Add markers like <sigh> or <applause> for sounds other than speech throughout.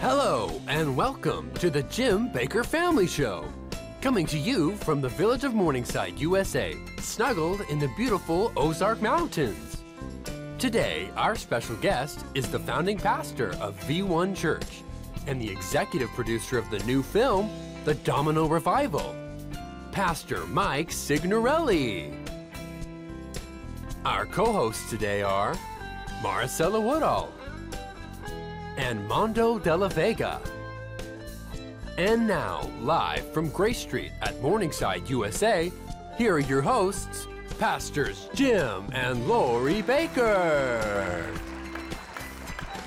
Hello, and welcome to the Jim Bakker Family Show. Coming to you from the village of Morningside, USA, snuggled in the beautiful Ozark Mountains. Today, our special guest is the founding pastor of V1 Church and the executive producer of the new film, The Domino Revival, Pastor Mike Signorelli. Our co hosts today are Maricela Woodall and Mondo de la Vega. And now, live from Grace Street at Morningside, USA, here are your hosts, Pastors Jim and Lori Bakker.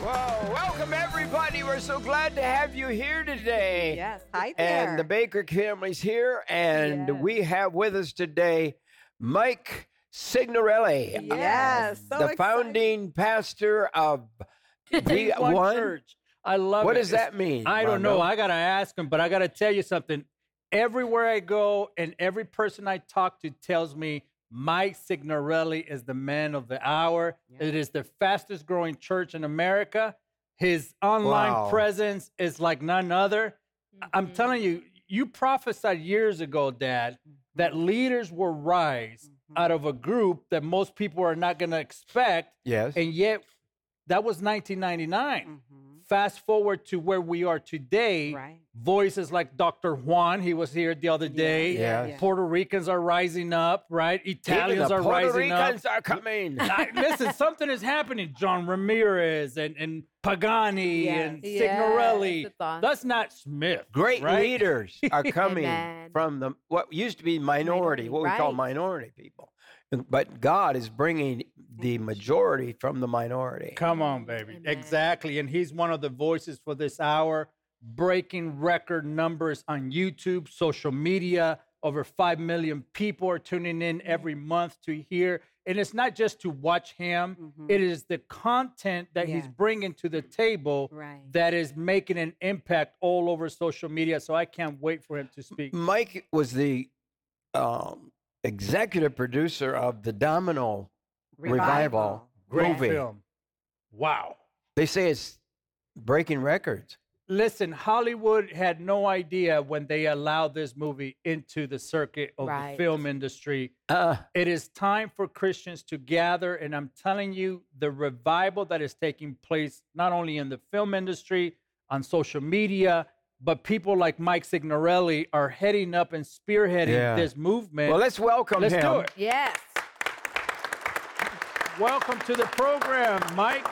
Well, welcome everybody. We're so glad to have you here today. Yes, hi there. And the Bakker family's here, and Yes. we have with us today Mike Signorelli, Yes, so the excited. founding pastor of <laughs> V1 One church. I love What it. does that mean? I don't know. I gotta ask him, but I gotta tell you something. Everywhere I go, and every person I talk to tells me Mike Signorelli is the man of the hour. Yeah. It is the fastest growing church in America. His online Wow. presence is like none other. I'm Mhm. telling you, you prophesied years ago, Dad, that leaders will rise Mhm. out of a group that most people are not gonna expect, Yes. and yet that was 1999 Mhm. fast forward to where we are today, Right. voices like Dr. Juan, he was here the other day. Yeah. yeah. Puerto Ricans are rising up, right? Even Italians the are Puerto rising Ricans up. Ricans are coming. I- listen, something is happening. John Ramirez and, and Pagani Yes. and Yes, Signorelli. That's not Smith. Great right? leaders are <laughs> coming from the what used to be minority, Minority, what we call minority people. But God is bringing the majority from the minority. Come on, baby. Amen. Exactly. And he's one of the voices for this hour, breaking record numbers on YouTube, social media. Over 5 million people are tuning in every month to hear. And it's not just to watch him, Mhm. it is the content that he's bringing to the table Right. that is making an impact all over social media. So I can't wait for him to speak. Mike was the um, executive producer of the Domino Revival, Great movie. film. Wow. They say it's breaking records. Listen, Hollywood had no idea when they allowed this movie into the circuit of Right. the film industry. Uh, It is time for Christians to gather, and I'm telling you, the revival that is taking place not only in the film industry, on social media, but people like Mike Signorelli are heading up and spearheading Yeah. this movement. well, let's welcome Let's him. do it. Yes. Welcome to the program, Mike.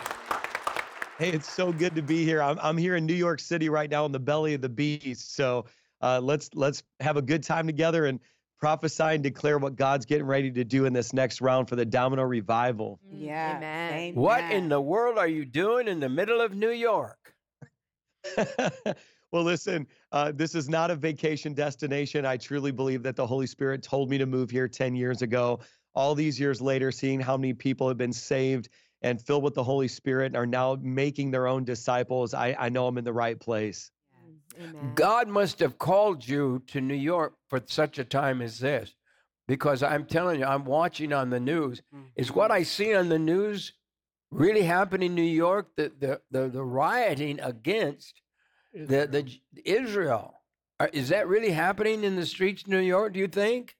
Hey, it's so good to be here. I'm, I'm here in New York City right now in the belly of the beast. So uh, let's let's have a good time together and prophesy and declare what God's getting ready to do in this next round for the Domino Revival. Yeah. Amen. What in the world are you doing in the middle of New York? <laughs> <laughs> well, listen, uh, this is not a vacation destination. I truly believe that the Holy Spirit told me to move here 10 years ago. All these years later, seeing how many people have been saved and filled with the Holy Spirit and are now making their own disciples, I, I know I'm in the right place. Amen. God must have called you to New York for such a time as this. Because I'm telling you, I'm watching on the news. Is what I see on the news really happening in New York? The the the, the rioting against the, the Israel. Is that really happening in the streets of New York, do you think?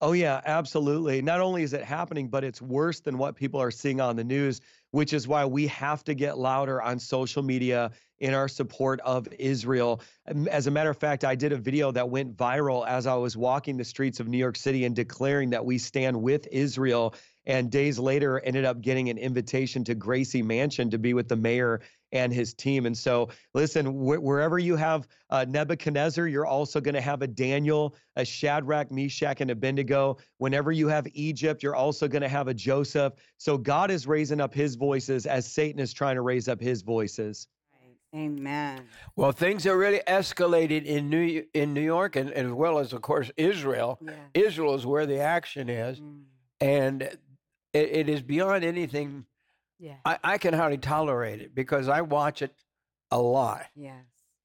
Oh, yeah, absolutely. Not only is it happening, but it's worse than what people are seeing on the news, which is why we have to get louder on social media in our support of Israel. Um, As a matter of fact, I did a video that went viral as I was walking the streets of New York City and declaring that we stand with Israel. And days later, ended up getting an invitation to Gracie Mansion to be with the mayor and his team. And so, listen, wh- wherever you have uh, Nebuchadnezzar, you're also going to have a Daniel, a Shadrach, Meshach, and Abednego. Whenever you have Egypt, you're also going to have a Joseph. So God is raising up his voices as Satan is trying to raise up his voices. Amen. Well, things are really escalated in New in New York, and, and as well as, of course, Israel. Yeah. Israel is where the action is, Mm. and it, it is beyond anything Yeah. I, I can hardly tolerate it because I watch it a lot. Yes.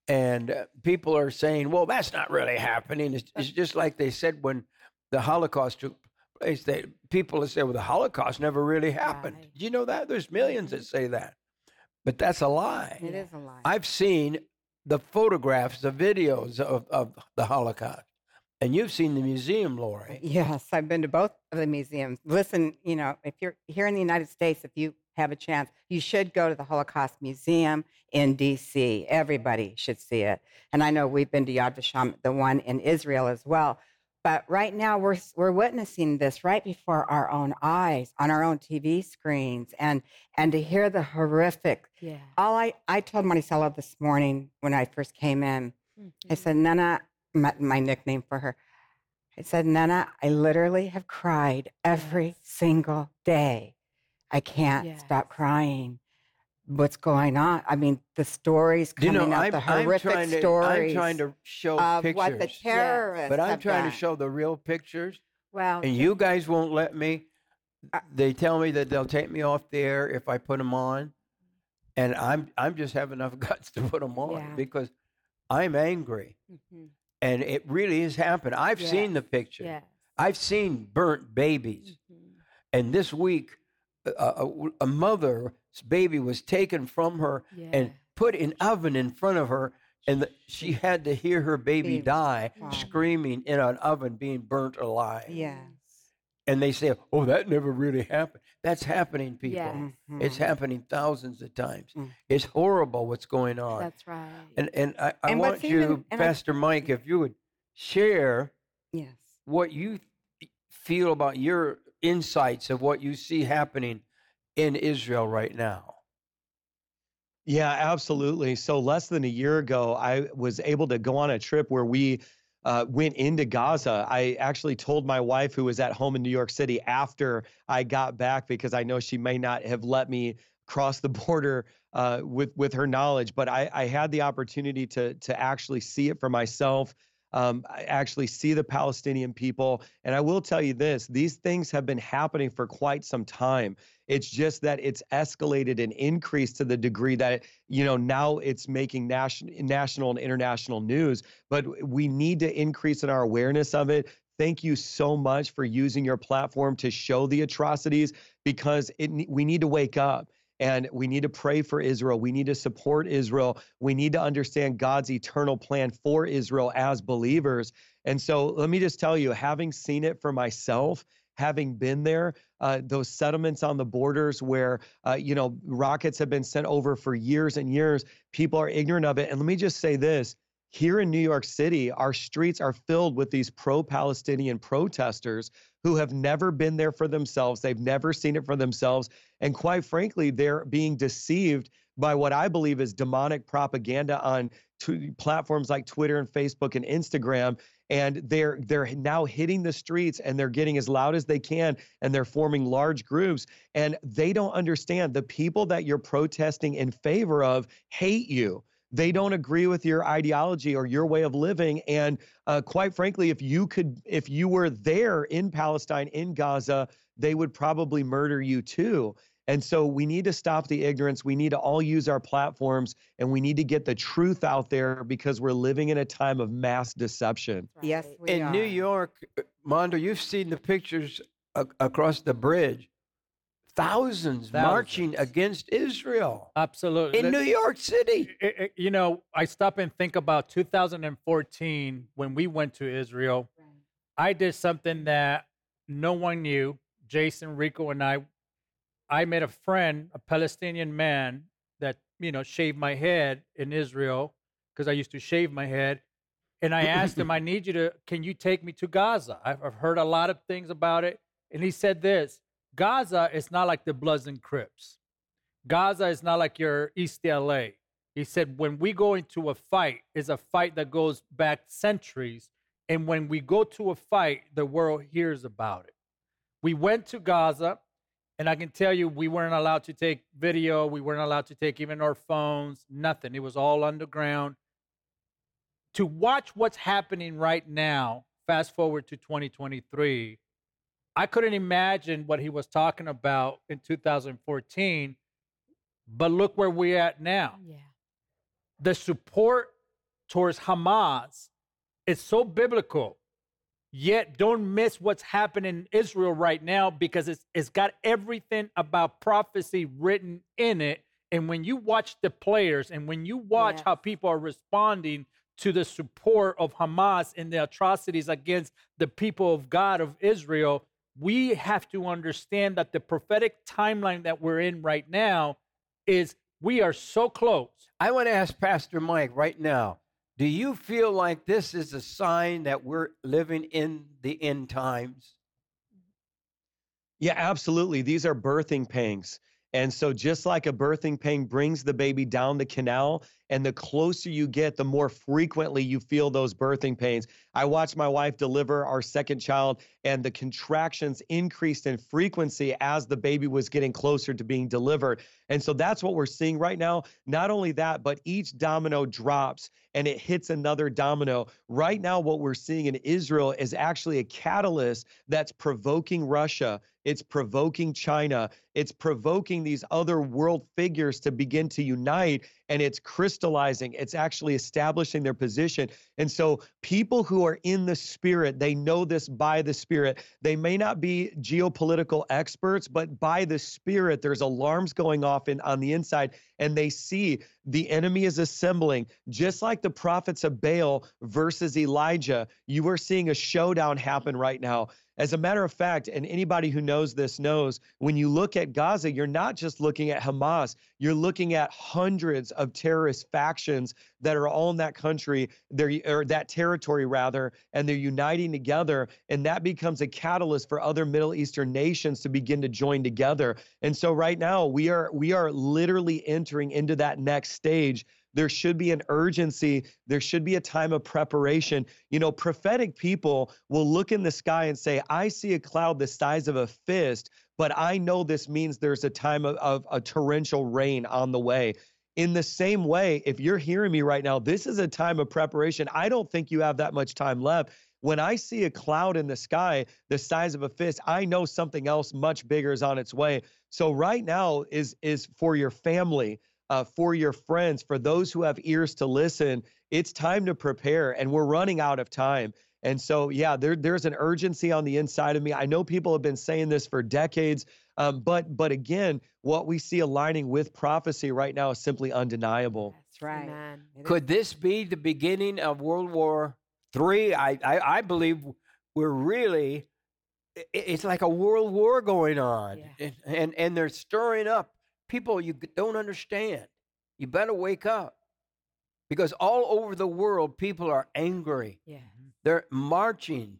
And uh, people are saying, well, that's not really happening. It's, it's just like they said when the Holocaust took place. They, people say, well, the Holocaust never really happened. Right. Did you know that? There's 1000000s that say that. but that's a lie. It is a lie. I've seen the photographs, the videos of, of the Holocaust, and you've seen the museum, Lori. Yes, I've been to both of the museums. Listen, you know, if you're here in the United States, if you have a chance, you should go to the Holocaust Museum in D.C. Everybody should see it. And I know we've been to Yad Vashem, the one in Israel as well. But right now, we're we're witnessing this right before our own eyes on our own TV screens, and and to hear the horrific. Yeah. All I I told Maricela this morning when I first came in, I Mhm. said, Nana, my, my nickname for her. I said, Nana, I literally have cried every Yes. single day. I can't stop crying. What's going on? I mean, the stories You coming know, out, I'm, the I'm horrific to, stories I'm trying to show of pictures, what the terrorists but I'm trying done. to show the real pictures, Well, and you guys won't let me. Uh, They tell me that they'll take me off the air if I put them on, and I'm I'm just have enough <laughs> guts to put them on Yeah. because I'm angry, Mhm. and it really has happened. I've seen the Yes. pictures. Yes. I've seen burnt babies. Mhm. And this week, a, a, a mother's baby was taken from her and put in oven in front of her, and the, she had to hear her baby Baby. die, Wow. screaming in an oven, being burnt alive. yes. And they say, "Oh, that never really happened." That's happening, people. Yes. It's Mhm. happening thousands of times. Mm. It's horrible what's going on. That's right. and and I, I And want you, even- and I- Pastor Mike, if you would share Yes. what you feel about your insights of what you see happening in Israel right now. Yeah, absolutely. So less than a year ago, I was able to go on a trip where we uh, went into Gaza. I actually told my wife, who was at home in New York City, after I got back, because I know she may not have let me cross the <laughs> border uh, with with her knowledge, but I, I had the opportunity to to actually see it for myself. Um, actually see the Palestinian people, and I will tell you this: these things have been happening for quite some time. It's just that it's escalated and increased to the degree that you know now it's making national, national and international news. But we need to increase in our awareness of it. Thank you so much for using your platform to show the atrocities because it we need to wake up and we need to pray for Israel. We need to support Israel. We need to understand God's eternal plan for Israel as believers. And so let me just tell you, having seen it for myself, having been there, uh, those settlements on the borders where uh, you know rockets have been sent over for years and years, people are ignorant of it. And let me just say this: here in New York City, our streets are filled with these pro-Palestinian protesters who have never been there for themselves. They've never seen it for themselves, and quite frankly, they're being deceived by what I believe is demonic propaganda on t- platforms like Twitter and Facebook and Instagram. And they're they're now hitting the streets and they're getting as loud as they can and they're forming large groups. And they don't understand the people that you're protesting in favor of hate you they don't agree with your ideology or your way of living and uh, quite frankly if you could if you were there in palestine in gaza they would probably murder you too and so we need to stop the ignorance. We need to all use our platforms and we need to get the truth out there because we're living in a time of mass deception. That's Yes, we in are. New York, uh, Mondo, you've seen the pictures a- across the bridge. Thousands, marching against Israel Absolutely. in Let- New York City. it- it- you know, I stop and think about 2014 when we went to Israel. Right. I did something that no one knew. Jason, Rico, and I. I met a friend, a Palestinian man that you know shaved my head in Israel because I used to shave my head, and I asked him, "I need you to. Can you take me to Gaza? I've, I've heard a lot of things about it." And he said this: Gaza is not like the Bloods and Crips. Gaza is not like your East LA. He said, when we go into a fight, it's a fight that goes back centuries. And when we go to a fight, the world hears about it. We went to Gaza, and I can tell you, we weren't allowed to take video. We weren't allowed to take even our phones, nothing. It was all underground. To watch what's happening right now, fast forward to 2023, I couldn't imagine what he was talking about in 2014, but look where we're at now. Yeah. The support towards Hamas is so biblical, yet don't miss what's happening in Israel right now because it's, it's got everything about prophecy written in it. And when you watch the players and when you watch Yes. how people are responding to the support of Hamas and the atrocities against the people of God of Israel, we have to understand that the prophetic timeline that we're in right now is we are so close. I want to ask Pastor Mike right now do you feel like this is a sign that we're living in the end times? Yeah, absolutely. These are birthing pangs. And so, just like a birthing pain brings the baby down the canal, and the closer you get, the more frequently you feel those birthing pains. I watched my wife deliver our second child, and the contractions increased in frequency as the baby was getting closer to being delivered. And so, that's what we're seeing right now. Not only that, but each domino drops and it hits another domino. Right now, what we're seeing in Israel is actually a catalyst that's provoking Russia. It's provoking China. It's provoking these other world figures to begin to unite and it's crystallizing. It's actually establishing their position. And so, people who are in the spirit, they know this by the spirit. They may not be geopolitical experts, but by the spirit, there's alarms going off in, on the inside, and they see the enemy is assembling, just like the prophets of Baal versus Elijah. You are seeing a showdown happen right now. As a matter of fact, and anybody who knows this knows, when you look at Gaza, you're not just looking at Hamas, you're looking at hundreds of terrorist factions that are all in that country, or that territory rather, and they're uniting together. And that becomes a catalyst for other Middle Eastern nations to begin to join together. And so right now we are we are literally entering into that next stage there should be an urgency. There should be a time of preparation. You know, prophetic people will look in the sky and say, I see a cloud the size of a fist, but I know this means there's a time of, of a torrential rain on the way. In the same way, if you're hearing me right now, this is a time of preparation. I don't think you have that much time left. When I see a cloud in the sky the size of a fist, I know something else much bigger is on its way. So right now is is for your family uh, for your friends, for those who have ears to listen, it's time to prepare, and we're running out of time. And so, yeah, there, there's an urgency on the inside of me. I know people have been saying this for decades, um, but but again, what we see aligning with prophecy right now is simply undeniable. That's right. Amen. Could this be the beginning of World War Three? I, I, I believe we're really, it's like a world war going on. Yeah. And, and, and they're stirring up people you don't understand. You better wake up. Because all over the world, people are angry. Yeah. They're marching,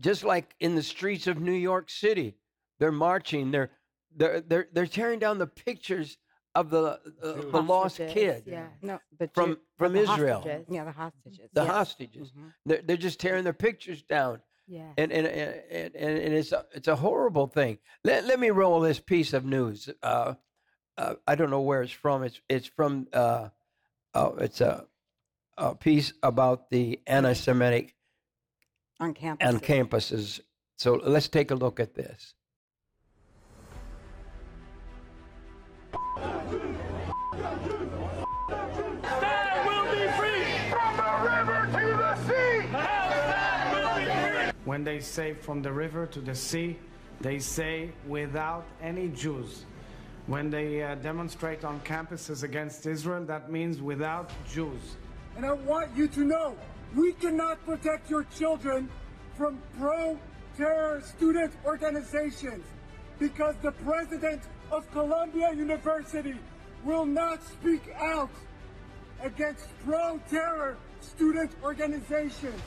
just like in the streets of New York City. They're marching. They're they're they're, they're tearing down the pictures of the uh, the lost kid Yeah. no, the from Jew- from the Israel. hostages. yeah, the hostages. The yes. hostages. Mhm. They're, they're just tearing their pictures down, Yeah. and and and, and, and it's a, it's a horrible thing. Let, let me roll this piece of news. Uh, uh, I don't know where it's from. It's it's from uh, uh, it's a a piece about the anti-Semitic on campus. on campuses. So let's take a look at this. When they say from the river to the sea, they say without any Jews. When they uh, demonstrate on campuses against Israel, that means without Jews. And I want you to know we cannot protect your children from pro terror student organizations because the president of Columbia University will not speak out against pro terror student organizations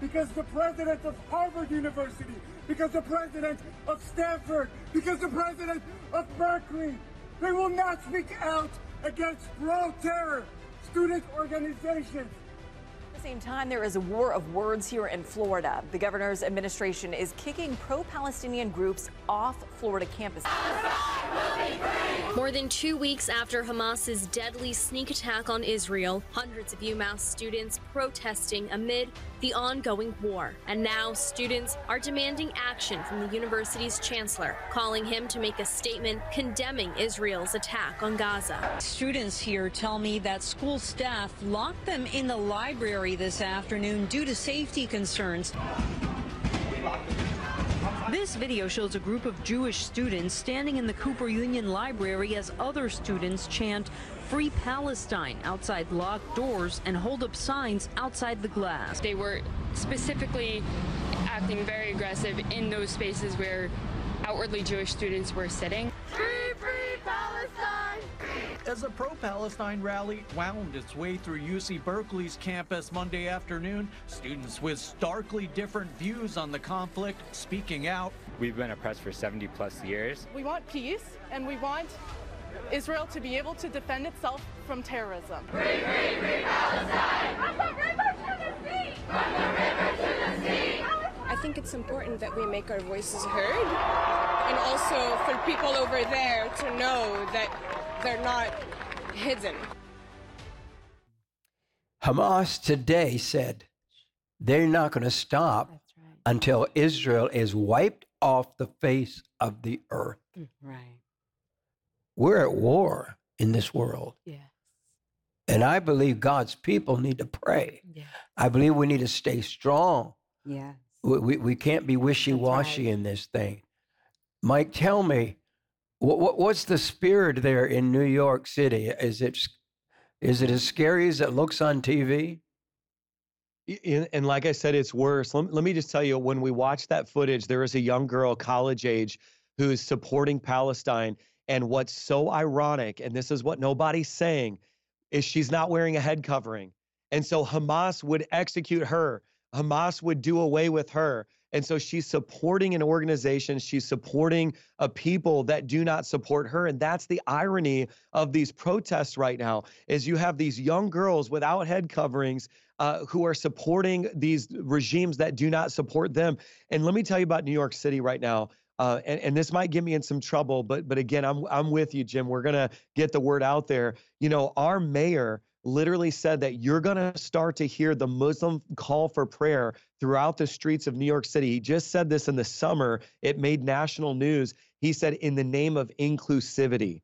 because the president of Harvard University, because the president of Stanford, because the president of Berkeley, they will not speak out against pro terror student organizations. At the same time, there is a war of words here in Florida. The governor's administration is kicking pro Palestinian groups off Florida campuses. More than two weeks after Hamas's deadly sneak attack on Israel, hundreds of UMass students protesting amid the ongoing war. And now students are demanding action from the university's chancellor, calling him to make a statement condemning Israel's attack on Gaza. Students here tell me that school staff locked them in the library this afternoon due to safety concerns. This video shows a group of Jewish students standing in the Cooper Union Library as other students chant Free Palestine outside locked doors and hold up signs outside the glass. They were specifically acting very aggressive in those spaces where outwardly Jewish students were sitting. Free, free Palestine! As a pro Palestine rally wound its way through UC Berkeley's campus Monday afternoon, students with starkly different views on the conflict speaking out. We've been oppressed for 70 plus years. We want peace and we want Israel to be able to defend itself from terrorism. Free, free, free Palestine! From the river to the sea! From the river to the sea! I think it's important that we make our voices heard and also for people over there to know that they're not hidden. Hamas today said they're not going to stop right. until Israel is wiped off the face of the earth. Mm, right. We're at war in this world. Yes. And I believe God's people need to pray. Yes. I believe we need to stay strong. Yes. We, we, we can't be wishy washy right. in this thing. Mike, tell me, what, what, what's the spirit there in New York City? Is it is it as scary as it looks on TV? And like I said, it's worse. Let, let me just tell you, when we watched that footage, there is a young girl, college age, who is supporting Palestine. And what's so ironic, and this is what nobody's saying, is she's not wearing a head covering. And so Hamas would execute her. Hamas would do away with her. And so she's supporting an organization, she's supporting a people that do not support her. And that's the irony of these protests right now is you have these young girls without head coverings uh, who are supporting these regimes that do not support them. And let me tell you about New York City right now. Uh, and, and this might get me in some trouble, but but again, I'm I'm with you, Jim. We're gonna get the word out there. You know, our mayor literally said that you're going to start to hear the Muslim call for prayer throughout the streets of New York City. He just said this in the summer. It made national news. He said, in the name of inclusivity.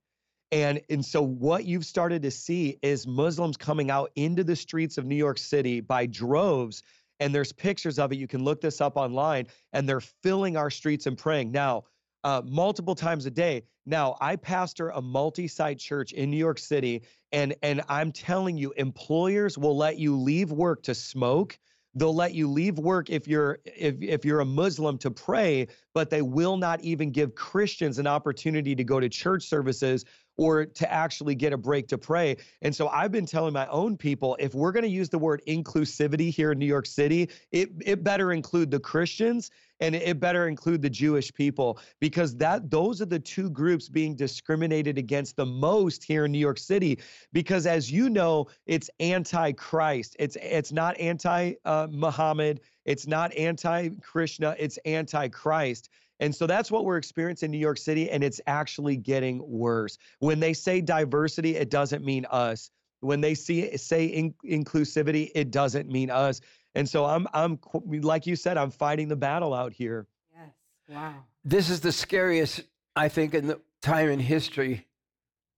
And, and so, what you've started to see is Muslims coming out into the streets of New York City by droves. And there's pictures of it. You can look this up online. And they're filling our streets and praying. Now, uh, multiple times a day. Now, I pastor a multi-site church in New York City, and and I'm telling you, employers will let you leave work to smoke. They'll let you leave work if you're if if you're a Muslim to pray, but they will not even give Christians an opportunity to go to church services or to actually get a break to pray. And so I've been telling my own people if we're going to use the word inclusivity here in New York City, it, it better include the Christians and it better include the Jewish people because that those are the two groups being discriminated against the most here in New York City because as you know it's anti-Christ. It's it's not anti-Muhammad uh, it's not anti-Krishna. It's anti-Christ and so that's what we're experiencing in New York City and it's actually getting worse when they say diversity it doesn't mean us when they see say in, inclusivity it doesn't mean us and so I'm I'm like you said, I'm fighting the battle out here. Yes. Wow. This is the scariest, I think, in the time in history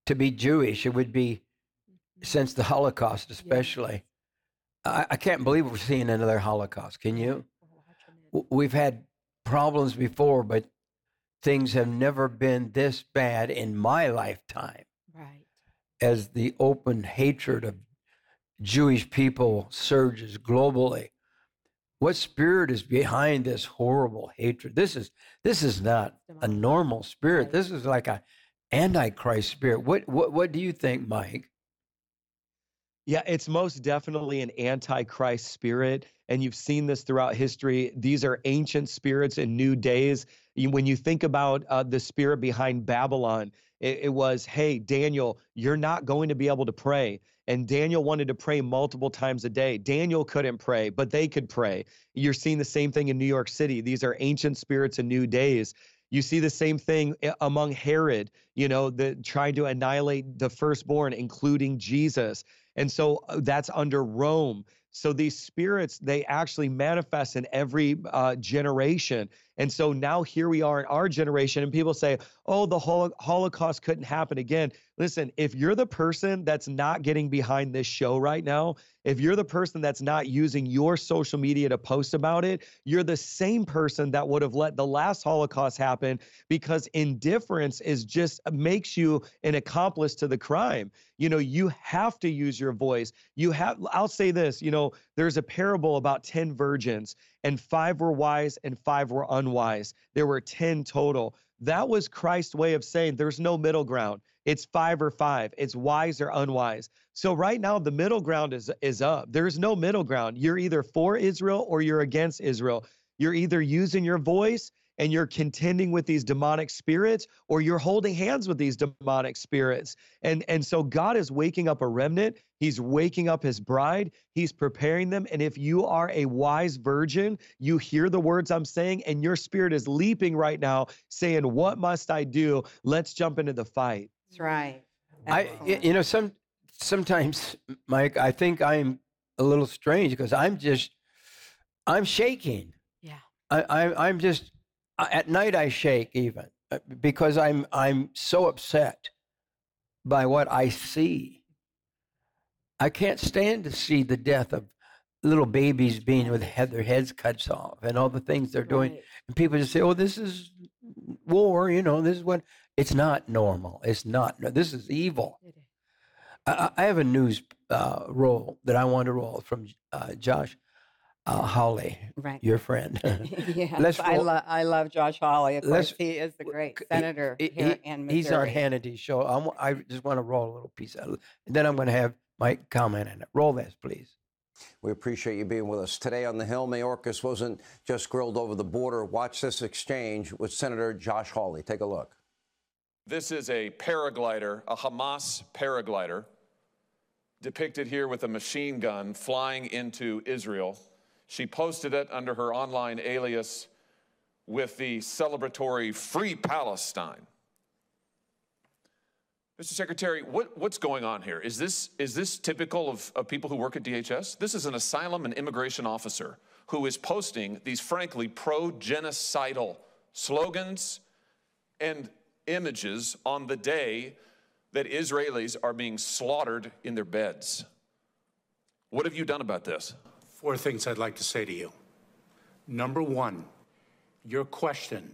to be Jewish. It would be since the Holocaust, especially. I, I can't believe we're seeing another Holocaust. Can you? We've had problems before, but things have never been this bad in my lifetime. Right. As the open hatred of Jewish people surges globally. What spirit is behind this horrible hatred? This is this is not a normal spirit. This is like a antichrist spirit. What what what do you think, Mike? Yeah, it's most definitely an antichrist spirit. And you've seen this throughout history. These are ancient spirits in new days. When you think about uh, the spirit behind Babylon, it, it was, hey, Daniel, you're not going to be able to pray. And Daniel wanted to pray multiple times a day. Daniel couldn't pray, but they could pray. You're seeing the same thing in New York City. These are ancient spirits in new days. You see the same thing eh, among Herod. you know, the trying to annihilate the firstborn, including Jesus. And so uh, that's under Rome. So these spirits, they actually manifest in every uh, generation. And so now here we are in our generation, and people say, oh, the Holocaust couldn't happen again. Listen, if you're the person that's not getting behind this show right now, if you're the person that's not using your social media to post about it, you're the same person that would have let the last Holocaust happen because indifference is just uh, makes you an accomplice to the crime. You know, you have to use your voice. You have, I'll say this, you know, there's a parable about 10 virgins, and five were wise and five were unwise. There were 10 total. That was Christ's way of saying there's no middle ground. It's five or five. It's wise or unwise. So right now the middle ground is is up. There's no middle ground. You're either for Israel or you're against Israel. You're either using your voice and you're contending with these demonic spirits or you're holding hands with these demonic spirits. And and so God is waking up a remnant. He's waking up his bride. He's preparing them and if you are a wise virgin, you hear the words I'm saying and your spirit is leaping right now saying, "What must I do? Let's jump into the fight." That's right. I, you know, some sometimes, Mike, I think I'm a little strange because I'm just, I'm shaking. Yeah. I, I I'm just at night I shake even uh, because I'm I'm so upset by what I see. I can't stand to see the death of little babies being with head, their heads cut off and all the things they're doing. Right. And people just say, "Oh, this is war," you know. This is what it's not normal. It's not. This is evil. I, I have a news uh, roll that I want to roll from uh, Josh uh, Hawley, Right. your friend. <laughs> <laughs> yes, Let's I, roll- lo- I love Josh Hawley. Of course, he is the great He- senator he- here he- in He's on Missouri. Hannity show. I'm, I just want to roll a little piece of it. And then I'm going to have Mike comment on it. Roll this, please. We appreciate you being with us. Today on the Hill, Mayorkas wasn't just grilled over the border. Watch this exchange with Senator Josh Hawley. Take a look. This is a paraglider, a Hamas paraglider, depicted here with a machine gun flying into Israel. She posted it under her online alias with the celebratory Free Palestine. Mr. Secretary, what, what's going on here? Is this, is this typical of, of people who work at DHS? This is an asylum and immigration officer who is posting these, frankly, pro genocidal slogans and images on the day that Israelis are being slaughtered in their beds. What have you done about this? Four things I'd like to say to you. Number one, your question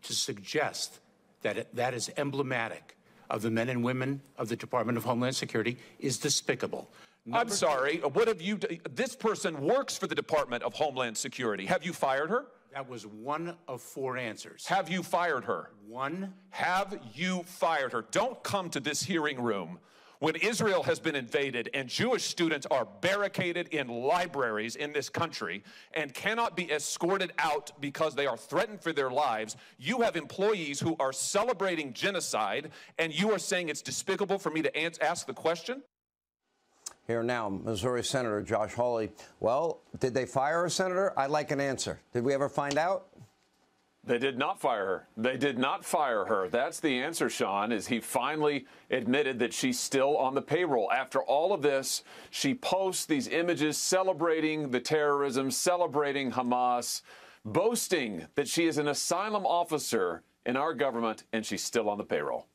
to suggest that it, that is emblematic of the men and women of the Department of Homeland Security is despicable. I'm sorry. What have you? This person works for the Department of Homeland Security. Have you fired her? That was one of four answers. Have you fired her? One. Have you fired her? Don't come to this hearing room when Israel has been invaded and Jewish students are barricaded in libraries in this country and cannot be escorted out because they are threatened for their lives. You have employees who are celebrating genocide, and you are saying it's despicable for me to ask the question? Here now, Missouri Senator Josh Hawley. Well, did they fire a senator? I'd like an answer. Did we ever find out? They did not fire her. They did not fire her. That's the answer, Sean, is he finally admitted that she's still on the payroll. After all of this, she posts these images celebrating the terrorism, celebrating Hamas, boasting that she is an asylum officer in our government and she's still on the payroll.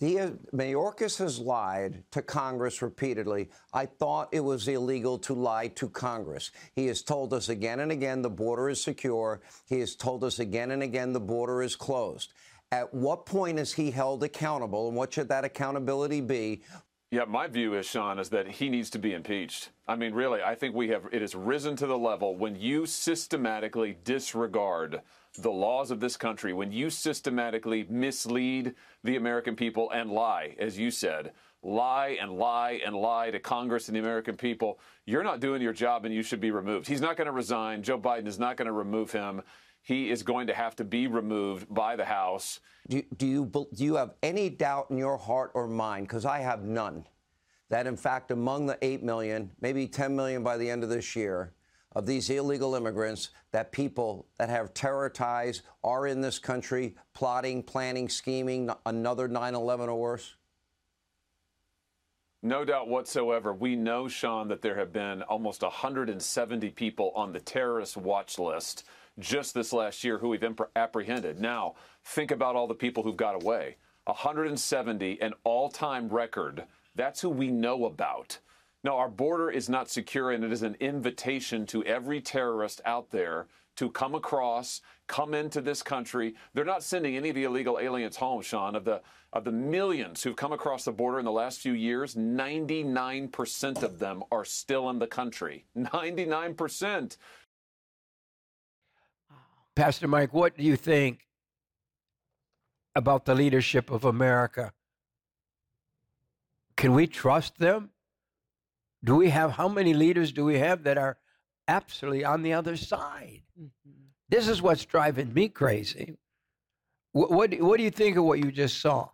He has, Mayorkas has lied to Congress repeatedly. I thought it was illegal to lie to Congress. He has told us again and again the border is secure. He has told us again and again the border is closed. At what point is he held accountable, and what should that accountability be? Yeah, my view is, Sean, is that he needs to be impeached. I mean, really, I think we have, it has risen to the level when you systematically disregard the laws of this country, when you systematically mislead the American people and lie, as you said, lie and lie and lie to Congress and the American people, you're not doing your job and you should be removed. He's not going to resign. Joe Biden is not going to remove him. He is going to have to be removed by the House. Do, do you do you have any doubt in your heart or mind? Because I have none. That in fact, among the eight million, maybe 10 million by the end of this year, of these illegal immigrants that people that have terror ties are in this country plotting, planning, scheming another 9 11 or worse? No doubt whatsoever. We know, Sean, that there have been almost 170 people on the terrorist watch list just this last year who we've apprehended. Now, think about all the people who've got away. 170, an all time record. That's who we know about. No, our border is not secure, and it is an invitation to every terrorist out there to come across, come into this country. They're not sending any of the illegal aliens home, Sean. Of the of the millions who've come across the border in the last few years, 99% of them are still in the country. 99%. Pastor Mike, what do you think about the leadership of America? Can we trust them? Do we have how many leaders do we have that are absolutely on the other side? Mm-hmm. This is what's driving me crazy. What, what, what do you think of what you just saw?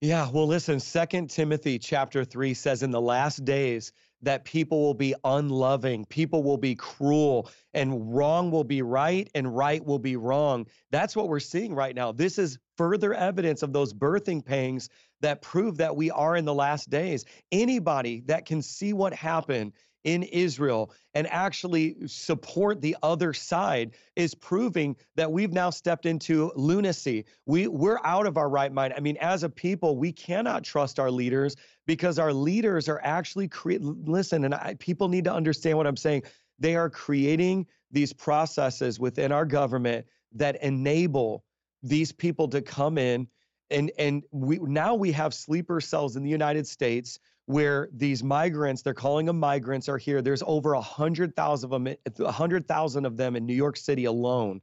Yeah, well, listen, Second Timothy chapter 3 says in the last days that people will be unloving, people will be cruel, and wrong will be right and right will be wrong. That's what we're seeing right now. This is further evidence of those birthing pangs that prove that we are in the last days. Anybody that can see what happened in Israel and actually support the other side is proving that we've now stepped into lunacy. We we're out of our right mind. I mean, as a people, we cannot trust our leaders because our leaders are actually create listen and I, people need to understand what I'm saying. They are creating these processes within our government that enable these people to come in and and we now we have sleeper cells in the United States where these migrants, they're calling them migrants, are here. There's over a hundred thousand of them, hundred thousand of them in New York City alone,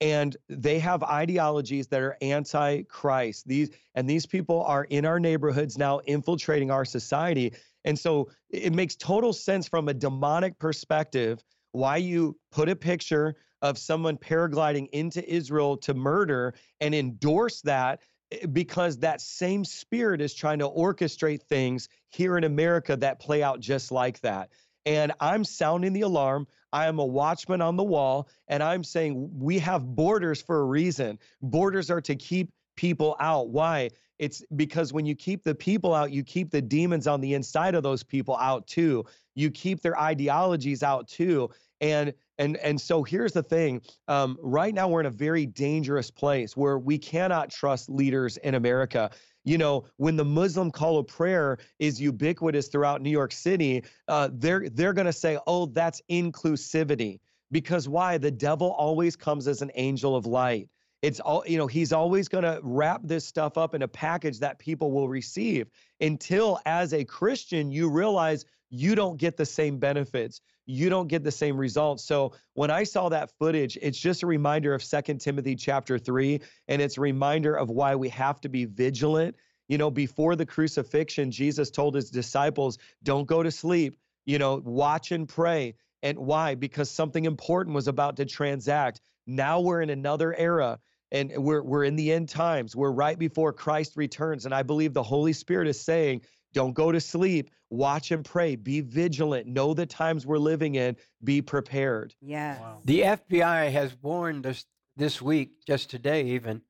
and they have ideologies that are anti-Christ. These and these people are in our neighborhoods now, infiltrating our society. And so it makes total sense from a demonic perspective why you put a picture of someone paragliding into Israel to murder and endorse that Eh, because that same spirit is trying to orchestrate things here in America that play out just like that. And I'm sounding the alarm. I am a watchman on the wall, and I'm saying we have borders for a reason. Borders are to keep people out. Why? It's because when you keep the people out, you keep the demons on the inside of those people out too. You keep their ideologies out too. And and and so here's the thing. Um, right now we're in a very dangerous place where we cannot trust leaders in America. You know, when the Muslim call of prayer is ubiquitous throughout New York City, uh, they're they're going to say, "Oh, that's inclusivity." Because why? The devil always comes as an angel of light. It's all, you know, he's always going to wrap this stuff up in a package that people will receive until, as a Christian, you realize you don't get the same benefits you don't get the same results. So when I saw that footage, it's just a reminder of Second Timothy chapter 3 and it's a reminder of why we have to be vigilant. You know, before the crucifixion, Jesus told his disciples, "Don't go to sleep. You know, watch and pray." And why? Because something important was about to transact. Now we're in another era and we're we're in the end times. We're right before Christ returns and I believe the Holy Spirit is saying, don't go to sleep. Watch and pray. Be vigilant. Know the times we're living in. Be prepared. Yeah. Wow. The FBI has warned us this week, just today even,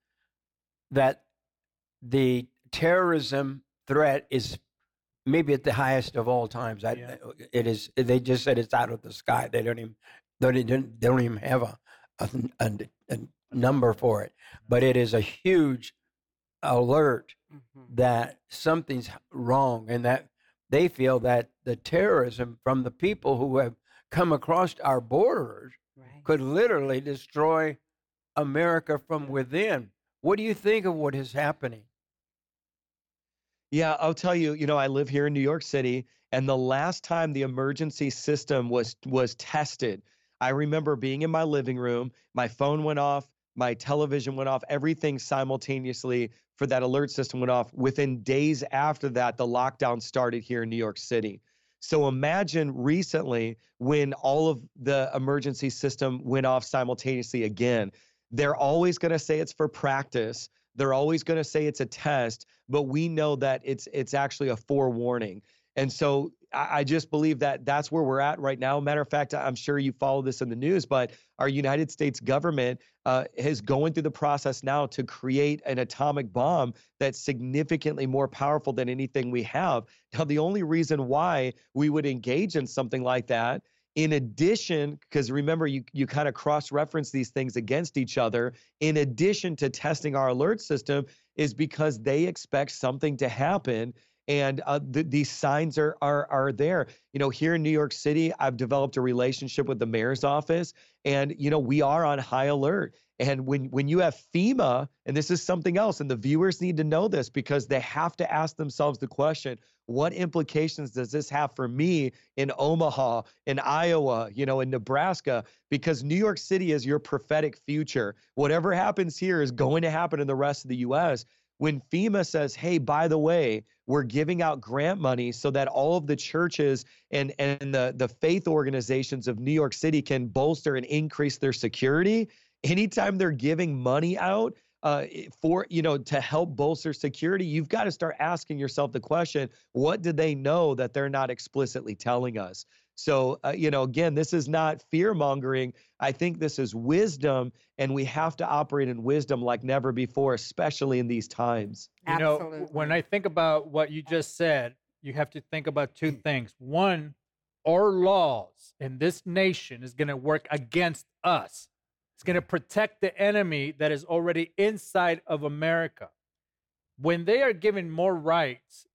that the terrorism threat is maybe at the highest of all times. I, yeah. It is. They just said it's out of the sky. They don't even. They don't, they don't even have a, a, a, a number for it. But it is a huge alert mm-hmm. that something's wrong and that they feel that the terrorism from the people who have come across our borders right. could literally destroy America from within. What do you think of what is happening? Yeah, I'll tell you, you know, I live here in New York City and the last time the emergency system was was tested, I remember being in my living room, my phone went off, my television went off, everything simultaneously for that alert system went off. Within days after that, the lockdown started here in New York City. So imagine recently when all of the emergency system went off simultaneously again. They're always going to say it's for practice. They're always going to say it's a test, but we know that it's it's actually a forewarning. And so I, just believe that that's where we're at right now. Matter of fact, I'm sure you follow this in the news, but our United States government uh, is going through the process now to create an atomic bomb that's significantly more powerful than anything we have. Now, the only reason why we would engage in something like that in addition because remember you you kind of cross reference these things against each other in addition to testing our alert system is because they expect something to happen and uh, th- these signs are are are there. You know, here in New York City, I've developed a relationship with the mayor's office, and you know, we are on high alert. And when when you have FEMA, and this is something else, and the viewers need to know this because they have to ask themselves the question: What implications does this have for me in Omaha, in Iowa, you know, in Nebraska? Because New York City is your prophetic future. Whatever happens here is going to happen in the rest of the U.S when FEMA says, hey, by the way, we're giving out grant money so that all of the churches and, and the, the faith organizations of New York City can bolster and increase their security. Anytime they're giving money out, uh, for you know to help bolster security you've got to start asking yourself the question what do they know that they're not explicitly telling us so, uh, you know, again, this is not fear mongering. I think this is wisdom, and we have to operate in wisdom like never before, especially in these times. You know, when I think about what you just said, you have to think about two things. One, our laws in this nation is going to work against us. It's going to protect the enemy that is already inside of America. When they are given more rights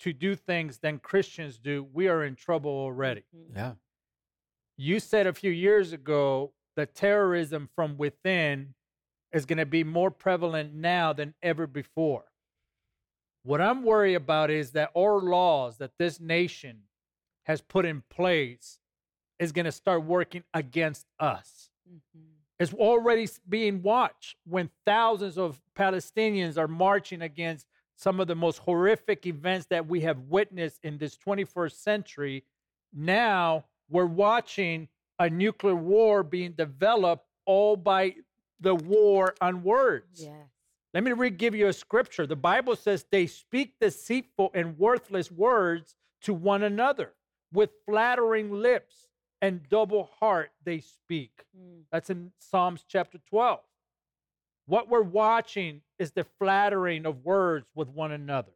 to do things than Christians do, we are in trouble already. Mm-hmm. Yeah. You said a few years ago that terrorism from within is going to be more prevalent now than ever before. What I'm worried about is that our laws that this nation has put in place is going to start working against us. Mm-hmm. It's already being watched when thousands of Palestinians are marching against some of the most horrific events that we have witnessed in this 21st century. Now we're watching a nuclear war being developed all by the war on words. Yes. Let me re- give you a scripture. The Bible says they speak deceitful and worthless words to one another with flattering lips and double heart they speak. Mm. That's in Psalms chapter 12. What we're watching is the flattering of words with one another.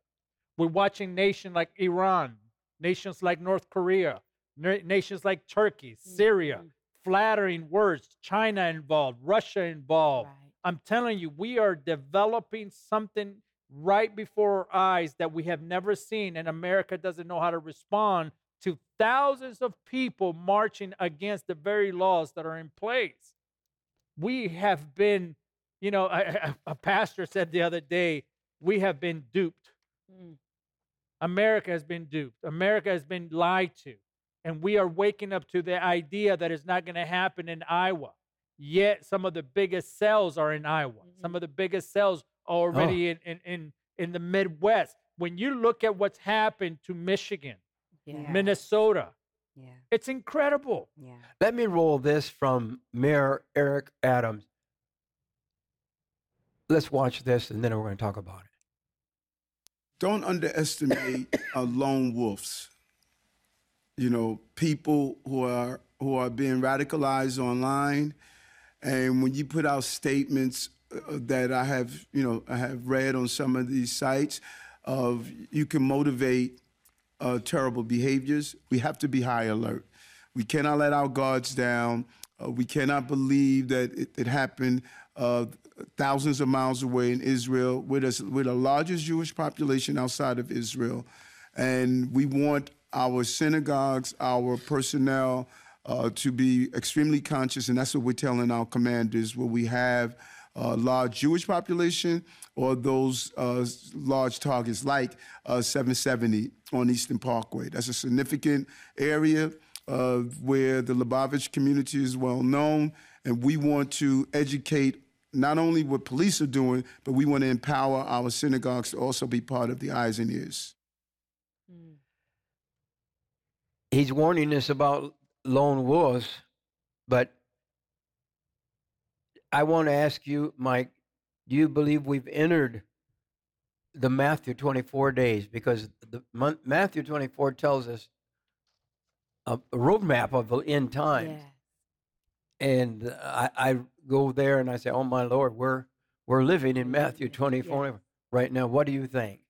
We're watching nations like Iran, nations like North Korea, nations like Turkey, Syria, mm-hmm. flattering words, China involved, Russia involved. Right. I'm telling you, we are developing something right before our eyes that we have never seen, and America doesn't know how to respond to thousands of people marching against the very laws that are in place. We have been you know, a, a, pastor said the other day, we have been duped. Mm. America has been duped. America has been lied to. And we are waking up to the idea that it's not going to happen in Iowa. Yet some of the biggest cells are in Iowa. Mm-hmm. Some of the biggest cells are already oh. in, in, in, in the Midwest. When you look at what's happened to Michigan, yeah. Minnesota, yeah. it's incredible. Yeah. Let me roll this from Mayor Eric Adams let's watch this and then we're going to talk about it. Don't underestimate <coughs> uh, lone wolves. You know, people who are who are being radicalized online, and when you put out statements uh, that I have, you know, I have read on some of these sites, of you can motivate uh, terrible behaviors. We have to be high alert. We cannot let our guards down. Uh, we cannot believe that it, it happened uh, thousands of miles away in Israel. We're the, we're the largest Jewish population outside of Israel. And we want our synagogues, our personnel uh, to be extremely conscious. And that's what we're telling our commanders where we have a large Jewish population or those uh, large targets like uh, 770 on Eastern Parkway. That's a significant area uh, where the Lubavitch community is well known. And we want to educate not only what police are doing, but we want to empower our synagogues to also be part of the eyes and ears. Hmm. He's warning us about lone wolves, but I want to ask you, Mike, do you believe we've entered the Matthew 24 days? Because the Matthew 24 tells us a roadmap of the end times. And I, I go there and I say, "Oh my Lord, we're we're living in Matthew <laughs> 24 right now. What do you think?"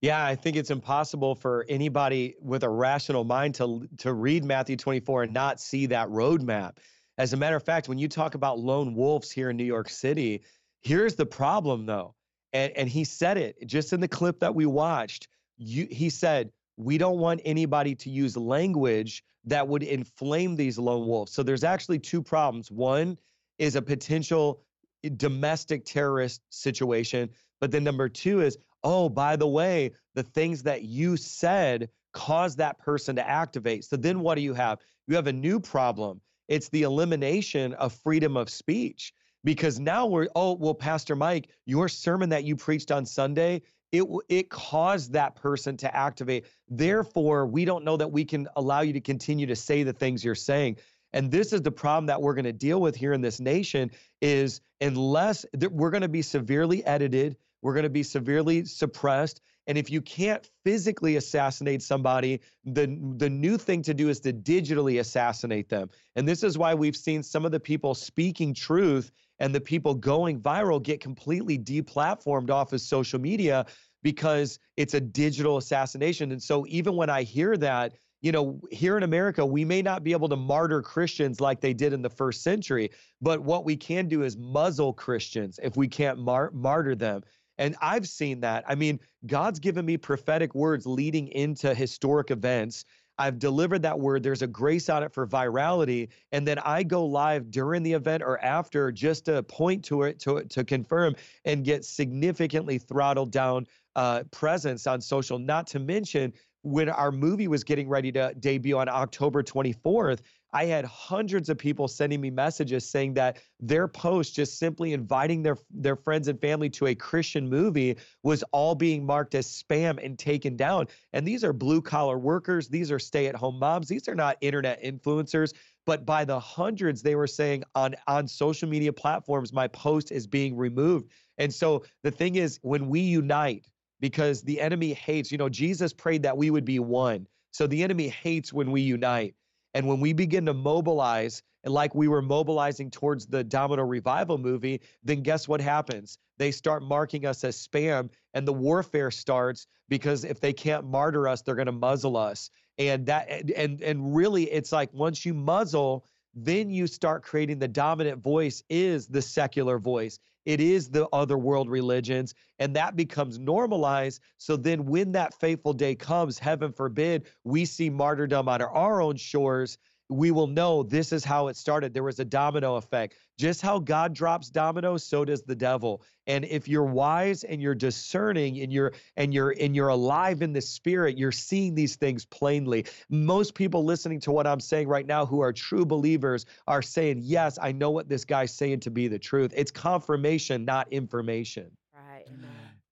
Yeah, I think it's impossible for anybody with a rational mind to to read Matthew 24 and not see that roadmap. As a matter of fact, when you talk about lone wolves here in New York City, here's the problem though. And and he said it just in the clip that we watched. You, he said, "We don't want anybody to use language that would inflame these lone wolves." So there's actually two problems. One is a potential eh, domestic terrorist situation, but then number 2 is oh, by the way, the things that you said caused that person to activate. So then what do you have? You have a new problem. It's the elimination of freedom of speech. Because now we're, oh, well, Pastor Mike, your sermon that you preached on Sunday, it it caused that person to activate. Therefore, we don't know that we can allow you to continue to say the things you're saying. And this is the problem that we're going to deal with here in this nation is unless we're going to be severely edited, we're going to be severely suppressed. And if you can't physically assassinate somebody, the, the new thing to do is to digitally assassinate them. And this is why we've seen some of the people speaking truth and the people going viral get completely deplatformed off of social media because it's a digital assassination. And so even when I hear that, you know, here in America, we may not be able to martyr Christians like they did in the first century, but what we can do is muzzle Christians if we can't mar- martyr them. And I've seen that. I mean, God's given me prophetic words leading into historic events. I've delivered that word. There's a grace on it for virality. And then I go live during the event or after just to point to it to, to confirm and get significantly throttled down uh, presence on social. Not to mention, when our movie was getting ready to debut on October 24th, I had hundreds of people sending me messages saying that their post just simply inviting their their friends and family to a Christian movie was all being marked as spam and taken down. And these are blue collar workers, these are stay-at-home moms, these are not internet influencers, but by the hundreds they were saying on on social media platforms my post is being removed. And so the thing is when we unite because the enemy hates, you know, Jesus prayed that we would be one. So the enemy hates when we unite. And when we begin to mobilize, and like we were mobilizing towards the Domino Revival movie, then guess what happens? They start marking us as spam, and the warfare starts because if they can't martyr us, they're going to muzzle us. And that, and and really, it's like once you muzzle, then you start creating the dominant voice is the secular voice. It is the other world religions, and that becomes normalized. So then, when that fateful day comes, heaven forbid, we see martyrdom on our own shores, we will know this is how it started. There was a domino effect. Just how God drops dominoes, so does the devil. And if you're wise and you're discerning and you're and you're and you're alive in the spirit, you're seeing these things plainly. Most people listening to what I'm saying right now who are true believers are saying, "Yes, I know what this guy's saying to be the truth." It's confirmation, not information. Right.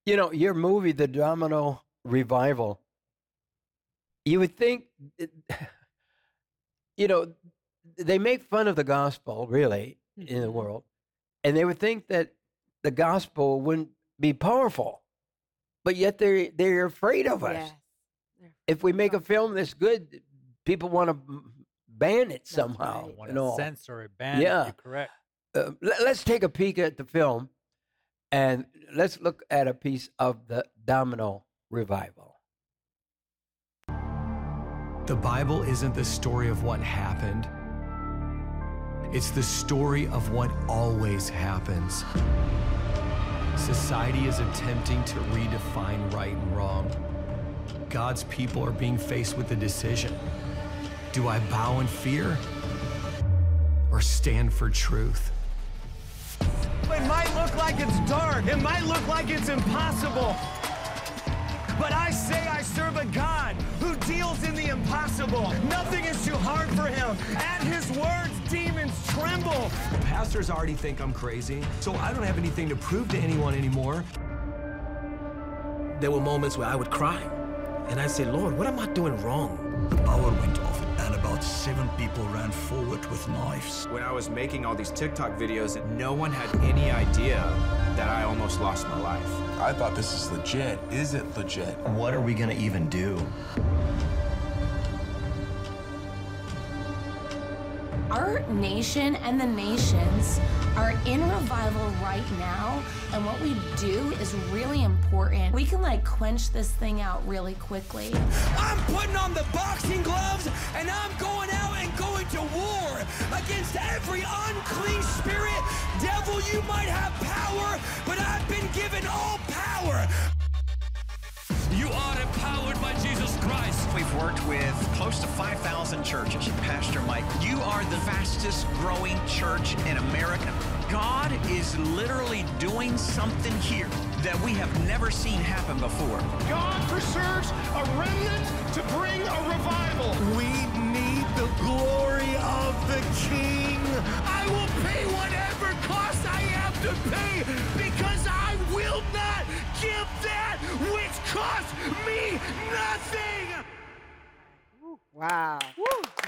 You know, your movie, The Domino Revival, you would think you know, they make fun of the gospel, really, mm-hmm. in the world, and they would think that the gospel wouldn't be powerful, but yet they're they're afraid of us. Yes. If we make a film that's good, people want to ban it somehow. Right. Want to censor it, ban yeah. it. You're correct. Uh, let, let's take a peek at the film, and let's look at a piece of the Domino revival. The Bible isn't the story of what happened, it's the story of what always happens. Society is attempting to redefine right and wrong. God's people are being faced with a decision. Do I bow in fear or stand for truth? It might look like it's dark. It might look like it's impossible. But I say I serve a God impossible. Nothing is too hard for him. At his words, demons tremble. The pastors already think I'm crazy, so I don't have anything to prove to anyone anymore. There were moments where I would cry, and I'd say, Lord, what am I doing wrong? The power went off, and about seven people ran forward with knives. When I was making all these TikTok videos, no one had any idea that I almost lost my life. I thought this is legit. Is it legit? What are we gonna even do? Our nation and the nations are in revival right now, and what we do is really important. We can like quench this thing out really quickly. I'm putting on the boxing gloves and I'm going out and going to war against every unclean spirit. Devil, you might have power, but I've been given all power. You are empowered by Jesus Christ. We've worked with close to 5,000 churches. Pastor Mike, you are the fastest growing church in America. God is literally doing something here that we have never seen happen before. God preserves a remnant to bring a revival. We need the glory of the King. I will pay whatever cost I have to pay because I will not give that which cost me nothing. Wow.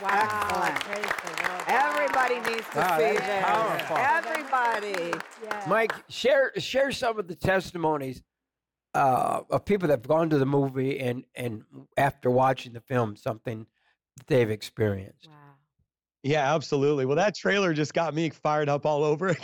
Wow. Excellent. Everybody needs to Wow, see that's this. powerful. Everybody. Mike, share share some of the testimonies uh, of people that have gone to the movie and and after watching the film, something that they've experienced. Yeah, absolutely. Well, that trailer just got me fired up all over <laughs>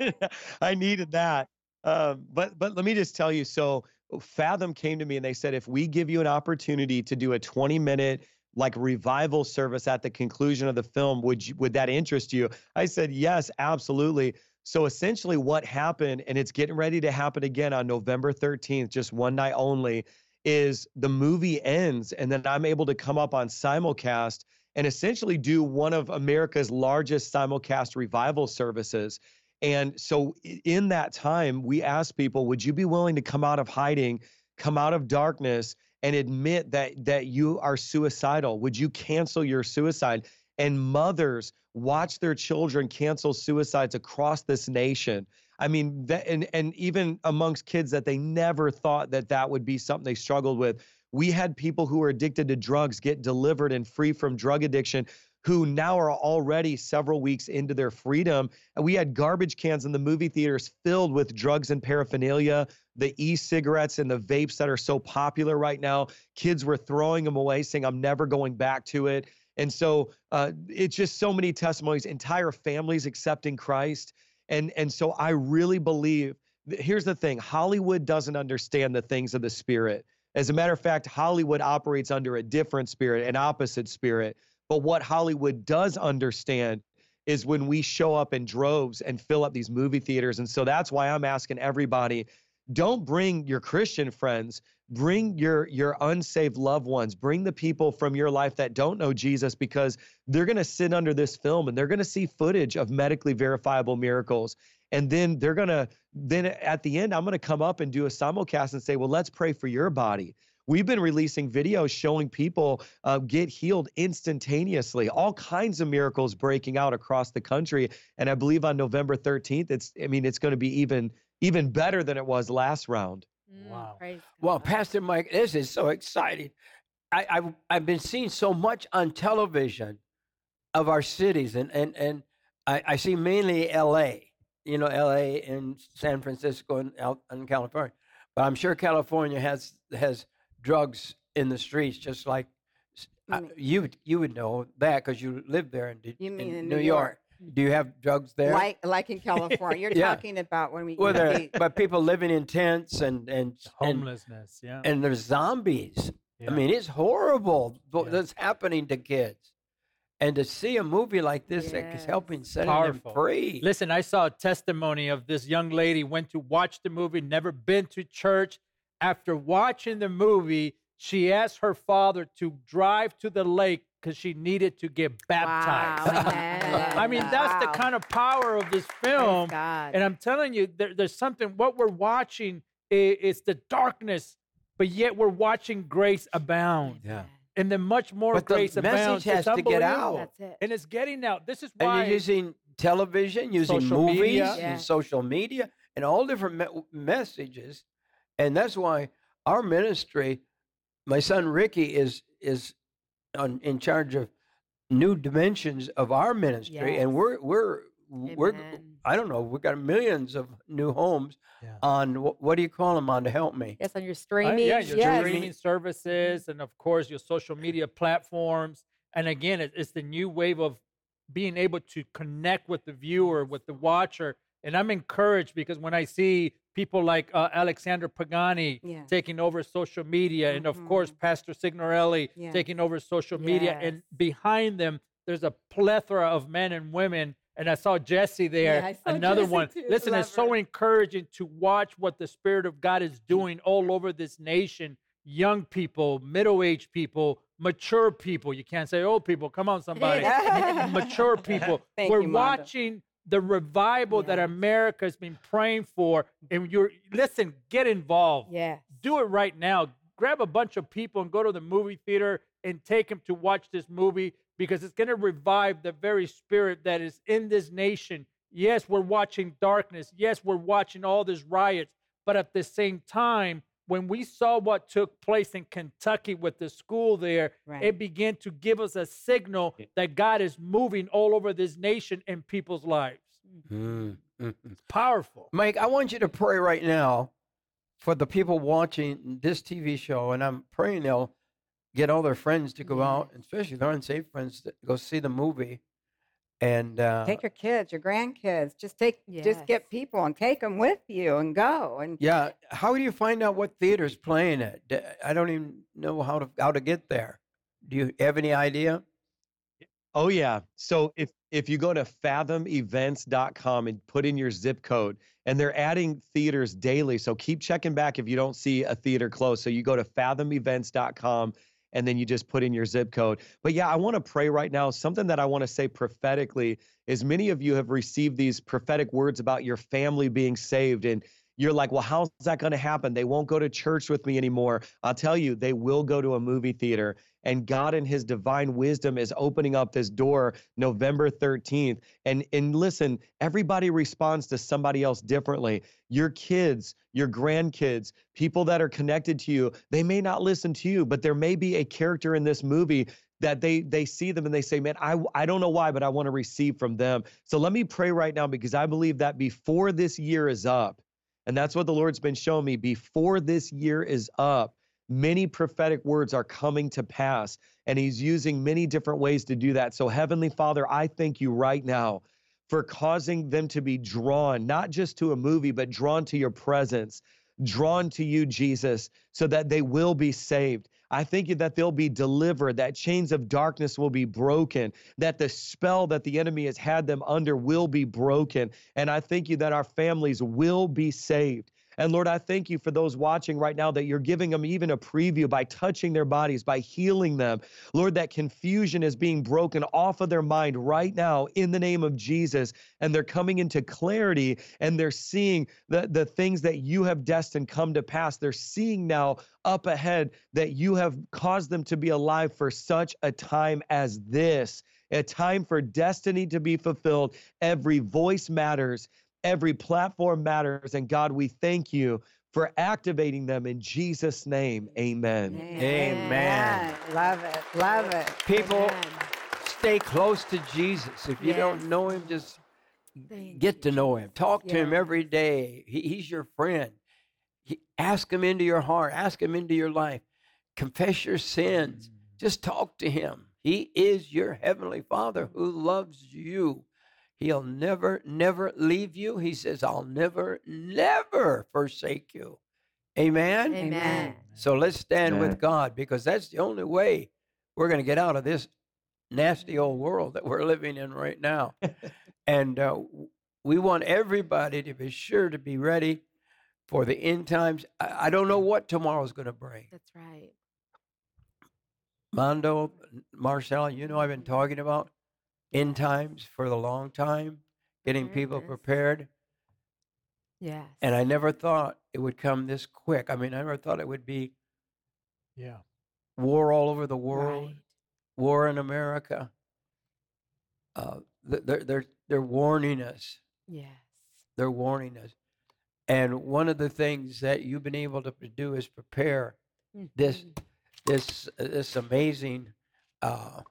again. I needed that. Um, but but let me just tell you. So Fathom came to me and they said, if we give you an opportunity to do a 20 minute like revival service at the conclusion of the film, would you, would that interest you? I said yes, absolutely. So essentially, what happened, and it's getting ready to happen again on November 13th, just one night only, is the movie ends, and then I'm able to come up on simulcast and essentially do one of America's largest simulcast revival services. And so in that time, we asked people, would you be willing to come out of hiding, come out of darkness, and admit that that you are suicidal? Would you cancel your suicide? And mothers watch their children cancel suicides across this nation. I mean, that, and and even amongst kids that they never thought that that would be something they struggled with. We had people who were addicted to drugs get delivered and free from drug addiction who now are already several weeks into their freedom. And we had garbage cans in the movie theaters filled with drugs and paraphernalia, the e cigarettes and the vapes that are so popular right now. Kids were throwing them away, saying, I'm never going back to it. And so uh, it's just so many testimonies, entire families accepting Christ. And, and so I really believe here's the thing Hollywood doesn't understand the things of the spirit. As a matter of fact, Hollywood operates under a different spirit, an opposite spirit. But what Hollywood does understand is when we show up in droves and fill up these movie theaters. And so that's why I'm asking everybody don't bring your Christian friends, bring your your unsaved loved ones, bring the people from your life that don't know Jesus because they're going to sit under this film and they're going to see footage of medically verifiable miracles. And then they're going to then at the end I'm going to come up and do a simulcast and say, "Well, let's pray for your body." We've been releasing videos showing people uh, get healed instantaneously, all kinds of miracles breaking out across the country. And I believe on November 13th, it's I mean it's going to be even even better than it was last round. Wow. Well, Pastor Mike, this is so exciting. I, I've, I've been seeing so much on television of our cities, and, and, and I, I see mainly LA, you know, LA and San Francisco and out in California. But I'm sure California has has drugs in the streets, just like uh, you would- you would know that because you live there in, You mean in in New New York. York. Do you have drugs there? Like like in California. You're <laughs> Yeah. talking about when we Well, there, but people living in tents and and and- Homelessness, yeah. and there's zombies. Yeah. I mean, it's horrible what- that's happening to kids, and to see a movie like this that is helping set Powerful. them free. Listen, I saw a testimony of this young lady went to watch the movie, never been to church. After watching the movie, she asked her father to drive to the lake because she needed to get baptized. <laughs> I mean, that's the kind of power of this film. And I'm telling you, there, there's something. What we're watching is, is the darkness, but yet we're watching grace abound. Yeah. And then much more But the grace abounds. message It's has to get out. That's it. And it's getting out. This is And why you're using television, using movies, media. and social media, and all different me- messages. And that's why our ministry, my son Ricky is is on, in charge of new dimensions of our ministry, and we're we're we're I don't know, we've got millions of new homes on what, what do you call them on to help me? Yes, on your Uh, streaming. yeah, your yes. streaming services, and of course your social media platforms. And again, it, it's the new wave of being able to connect with the viewer, with the watcher. And I'm encouraged because when I see people like uh, Alexander Pagani Yeah. taking over social media, and of course Pastor Signorelli Yeah. taking over social media, and behind them there's a plethora of men and women. And I saw Jesse there, Yeah, saw another Jessie one. too. Listen, Love it's so encouraging to watch what the Spirit of God is doing all over this nation. Young people, middle-aged people, mature people. You can't say old people. Come on, somebody. mature <laughs> people. We're you, watching the revival that America's been praying for. And you're listen, get involved. Yeah. Do it right now. Grab a bunch of people and go to the movie theater and take them to watch this movie because it's going to revive the very spirit that is in this nation. Yes, we're watching darkness. Yes, we're watching all these riots. But at the same time, when we saw what took place in Kentucky with the school there, Right. it began to give us a signal that God is moving all over this nation and people's lives. Mm, mm, mm. Powerful. Mike, I want you to pray right now for the people watching this TV show, and I'm praying they'll get all their friends to go out, especially their unsaved friends, to go see the movie. And uh, Take your kids, your grandkids. Just take, just get people and take them with you and go. And yeah, how do you find out what theater's playing it? I don't even know how to how to get there. Do you have any idea? Oh yeah. So if if you go to fathomevents.com and put in your zip code, and they're adding theaters daily. So keep checking back if you don't see a theater close. So you go to fathomevents.com and then you just put in your zip code. But yeah, I want to pray right now. Something that I want to say prophetically is many of you have received these prophetic words about your family being saved and you're like, well, how's that going to happen? They won't go to church with me anymore. I'll tell you, they will go to a movie theater. And God, in His divine wisdom, is opening up this door November 13th. And and listen, everybody responds to somebody else differently. Your kids, your grandkids, people that are connected to you, they may not listen to you, but there may be a character in this movie that they they see them and they say, "Man, I I don't know why, but I want to receive from them." So let me pray right now because I believe that before this year is up, and that's what the Lord's been showing me. Before this year is up, many prophetic words are coming to pass, and He's using many different ways to do that. So, Heavenly Father, I thank you right now for causing them to be drawn, not just to a movie, but drawn to your presence, drawn to you, Jesus, so that they will be saved. I thank you that they'll be delivered, that chains of darkness will be broken, that the spell that the enemy has had them under will be broken. And I thank you that our families will be saved. And Lord, I thank you for those watching right now that you're giving them even a preview by touching their bodies, by healing them. Lord, that confusion is being broken off of their mind right now in the name of Jesus. And they're coming into clarity and they're seeing the, the things that you have destined come to pass. They're seeing now up ahead that you have caused them to be alive for such a time as this. A time for destiny to be fulfilled. Every voice matters. Every platform matters. And God, we thank you for activating them in Jesus' name. Amen. Amen. Love it. Love it. People, stay close to Jesus. If you don't know him, just get to know him. Talk to him every day. He, he's your friend. He, ask him into your heart. Ask him into your life. Confess your sins. Mm. Just talk to him. He is your heavenly Father who loves you. He'll never, never leave you. He says, I'll never, never forsake you. Amen? Amen. So let's stand Amen. with God because that's the only way we're going to get out of this nasty old world that we're living in right now. <laughs> and uh, we want everybody to be sure to be ready for the end times. I, I don't know what tomorrow's going to bring. That's right. Mondo, Marcel, you know I've been talking about end times for the long time, getting people prepared. Yes. And I never thought it would come this quick. I mean, I never thought it would be Yeah. war all over the world, war in America. Uh, they're they're they're warning us. Yes. They're warning us. And one of the things that you've been able to do is prepare this Mm-hmm. this uh, this amazing. Uh,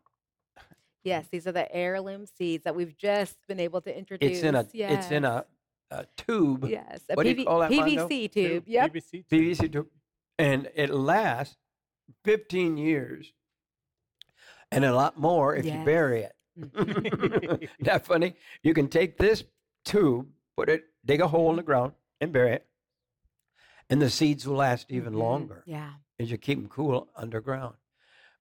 Yes, these are the heirloom seeds that we've just been able to introduce. it's in a it's in a, a tube. Yes, a what do you call that, Mondo? PVC tube. Yep. PVC PVC tube, and it lasts 15 years, and a lot more if you bury it. <laughs> Mm-hmm. Not funny. You can take this tube, put it, dig a hole in the ground, and bury it, and the seeds will last even longer Mm-hmm. Yeah. as you keep them cool underground.